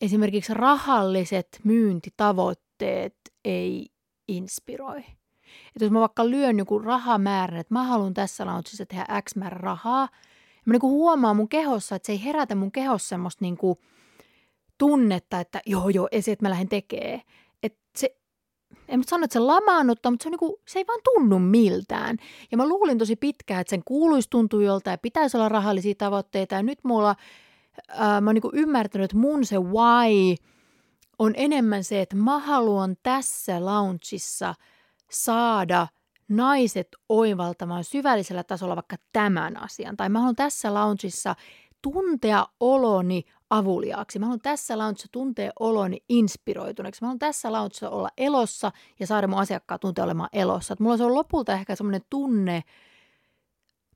esimerkiksi rahalliset myyntitavoitteet ei inspiroi. Että jos mä vaikka lyön joku rahamäärän, että mä haluan tässä launchissa tehdä X määrä rahaa, mä niin kuin huomaan mun kehossa, että se ei herätä mun kehossa semmoista niin kuin tunnetta, että joo joo, esi, että mä lähden tekee. Että se, en mä sano, että se lamaannuttaa, mutta se, on niin kuin, se ei vaan tunnu miltään. Ja mä luulin tosi pitkään, että sen kuuluisi tuntua joltain ja pitäisi olla rahallisia tavoitteita. Ja nyt mulla, ää, mä oon niin kuin ymmärtänyt, että mun se why on enemmän se, että mä haluan tässä launchissa saada naiset oivaltamaan syvällisellä tasolla vaikka tämän asian. Tai mä haluan tässä launchissa tuntea oloni avuliaaksi. Mä haluan tässä launchissa tuntea oloni inspiroituneeksi. Mä haluan tässä launchissa olla elossa ja saada mun asiakkaat tuntea olemaan elossa. Et mulla se on lopulta ehkä semmoinen tunne,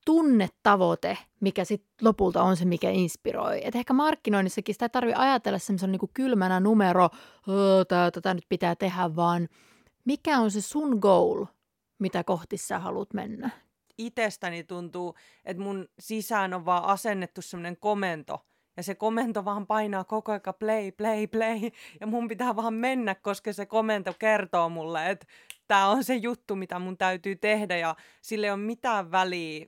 tunnetavoite, mikä sitten lopulta on se, mikä inspiroi. Et ehkä markkinoinnissakin sitä ei tarvitse ajatella semmoisen niin kylmänä numero, tätä nyt pitää tehdä, vaan mikä on se sun goal, mitä kohti sä haluat mennä. Itestäni tuntuu, että mun sisään on vaan asennettu semmoinen komento, ja se komento vaan painaa koko ajan play, play, play, ja mun pitää vaan mennä, koska se komento kertoo mulle, että tämä on se juttu, mitä mun täytyy tehdä, ja sille ei ole mitään väliä,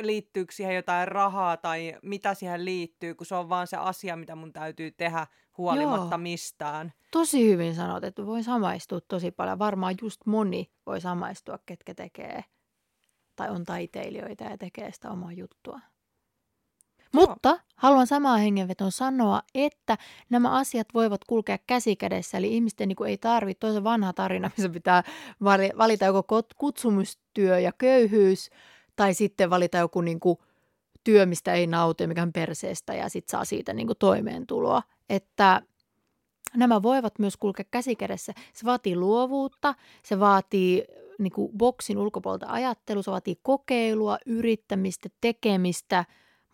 liittyykö siihen jotain rahaa tai mitä siihen liittyy, kun se on vaan se asia, mitä mun täytyy tehdä huolimatta Joo. mistään. Tosi hyvin sanot, että voi samaistua tosi paljon. Varmaan just moni voi samaistua, ketkä tekee tai on taiteilijoita ja tekee sitä omaa juttua. Joo. Mutta haluan samaa hengenveton sanoa, että nämä asiat voivat kulkea käsikädessä. Eli ihmisten niin ei tarvitse, toisen vanha tarina, missä pitää valita joko kutsumustyö ja köyhyys – tai sitten valita joku niin kuin työ, mistä ei nauti, mikä on perseestä ja sitten saa siitä niin kuin toimeentuloa. Että nämä voivat myös kulkea käsikädessä. Se vaatii luovuutta, se vaatii niin kuin boksin ulkopuolelta ajattelua, se vaatii kokeilua, yrittämistä, tekemistä,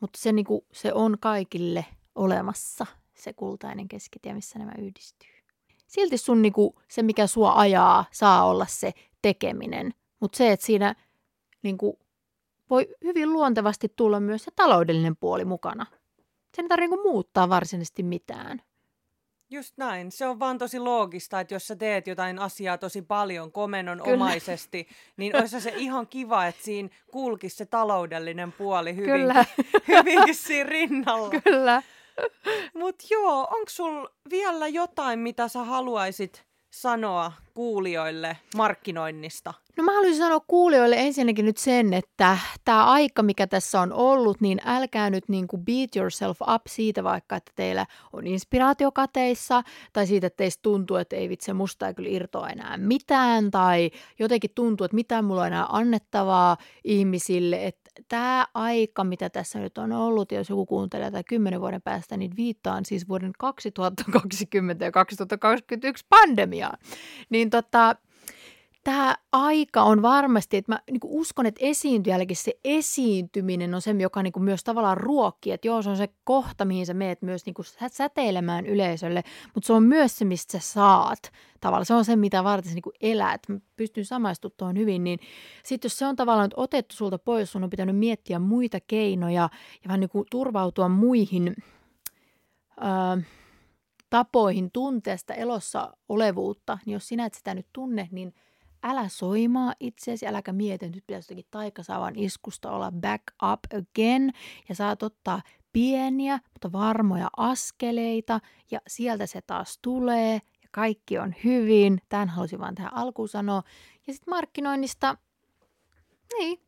mutta se, niin kuin, se on kaikille olemassa, se kultainen keskitie, missä nämä yhdistyy. Silti sun niin kuin, se, mikä sua ajaa, saa olla se tekeminen, mutta se, että siinä niin kuin, voi hyvin luontevasti tulla myös se taloudellinen puoli mukana. Sen ei tarvitse niinku muuttaa varsinaisesti mitään. Just näin. Se on vaan tosi loogista, että jos sä teet jotain asiaa tosi paljon komennonomaisesti, Kyllä. niin olisi se ihan kiva, että siinä kulkisi se taloudellinen puoli hyvin, Kyllä. hyvinkin siinä rinnalla. Kyllä. Mutta joo, onko sul vielä jotain, mitä sä haluaisit sanoa kuulijoille markkinoinnista? No mä haluaisin sanoa kuulijoille ensinnäkin nyt sen, että tämä aika, mikä tässä on ollut, niin älkää nyt niin kuin beat yourself up siitä vaikka, että teillä on inspiraatiokateissa tai siitä, että teistä tuntuu, että ei vitsi, musta ei kyllä irtoa enää mitään tai jotenkin tuntuu, että mitään mulla on enää annettavaa ihmisille, että tämä aika, mitä tässä nyt on ollut, jos joku kuuntelee tai kymmenen vuoden päästä, niin viittaan siis vuoden 2020 ja 2021 pandemiaan. Niin tota, tämä aika on varmasti, että mä niin uskon, että esiintyjälläkin se esiintyminen on se, joka niin myös tavallaan ruokkii, että joo, se on se kohta, mihin sä meet myös niin säteilemään yleisölle, mutta se on myös se, mistä sä saat tavallaan. Se on se, mitä varten sä niin elät. Mä pystyn samaistumaan tuohon hyvin, niin sitten jos se on tavallaan otettu sulta pois, sun on pitänyt miettiä muita keinoja ja vähän niin kuin turvautua muihin... Öö, tapoihin tuntea sitä elossa olevuutta, niin jos sinä et sitä nyt tunne, niin – älä soimaa itseäsi, äläkä mieti, nyt pitäisi jotenkin taikasaavan iskusta olla back up again ja saat ottaa pieniä, mutta varmoja askeleita ja sieltä se taas tulee ja kaikki on hyvin. Tämän halusin vaan tähän alkuun sanoa. Ja sitten markkinoinnista, niin,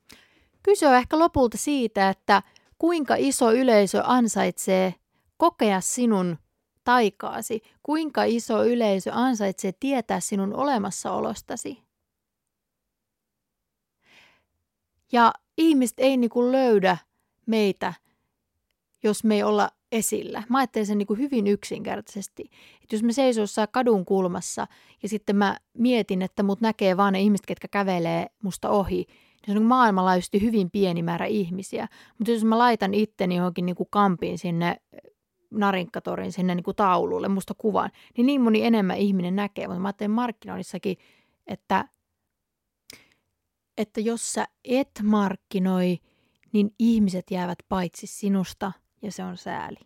kyse on ehkä lopulta siitä, että kuinka iso yleisö ansaitsee kokea sinun taikaasi, kuinka iso yleisö ansaitsee tietää sinun olemassaolostasi. Ja ihmiset ei niinku löydä meitä, jos me ei olla esillä. Mä ajattelen sen niin hyvin yksinkertaisesti. Että jos me seisoo jossain kadun kulmassa ja sitten mä mietin, että mut näkee vaan ne ihmiset, ketkä kävelee musta ohi, niin se on niin maailmanlaajuisesti hyvin pieni määrä ihmisiä. Mutta jos mä laitan itteni johonkin niin kuin kampiin sinne narinkkatorin sinne niin kuin taululle, musta kuvan, niin niin moni enemmän ihminen näkee. Mutta mä ajattelen markkinoinnissakin, että että jos sä et markkinoi, niin ihmiset jäävät paitsi sinusta ja se on sääli.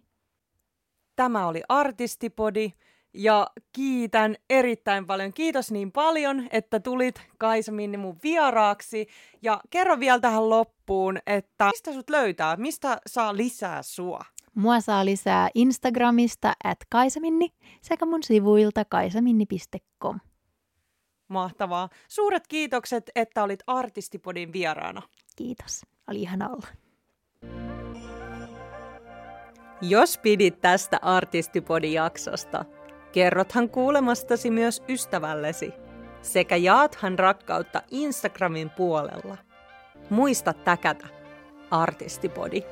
Tämä oli Artistipodi. Ja kiitän erittäin paljon. Kiitos niin paljon, että tulit Kaisa Minni mun vieraaksi. Ja kerro vielä tähän loppuun, että mistä sut löytää? Mistä saa lisää sua? Mua saa lisää Instagramista at kaisaminni sekä mun sivuilta kaisaminni.com. Mahtavaa. Suuret kiitokset, että olit Artistipodin vieraana. Kiitos. Oli ihana olla. Jos pidit tästä Artistipodin jaksosta, kerrothan kuulemastasi myös ystävällesi sekä jaathan rakkautta Instagramin puolella. Muista täkätä Artistipodi.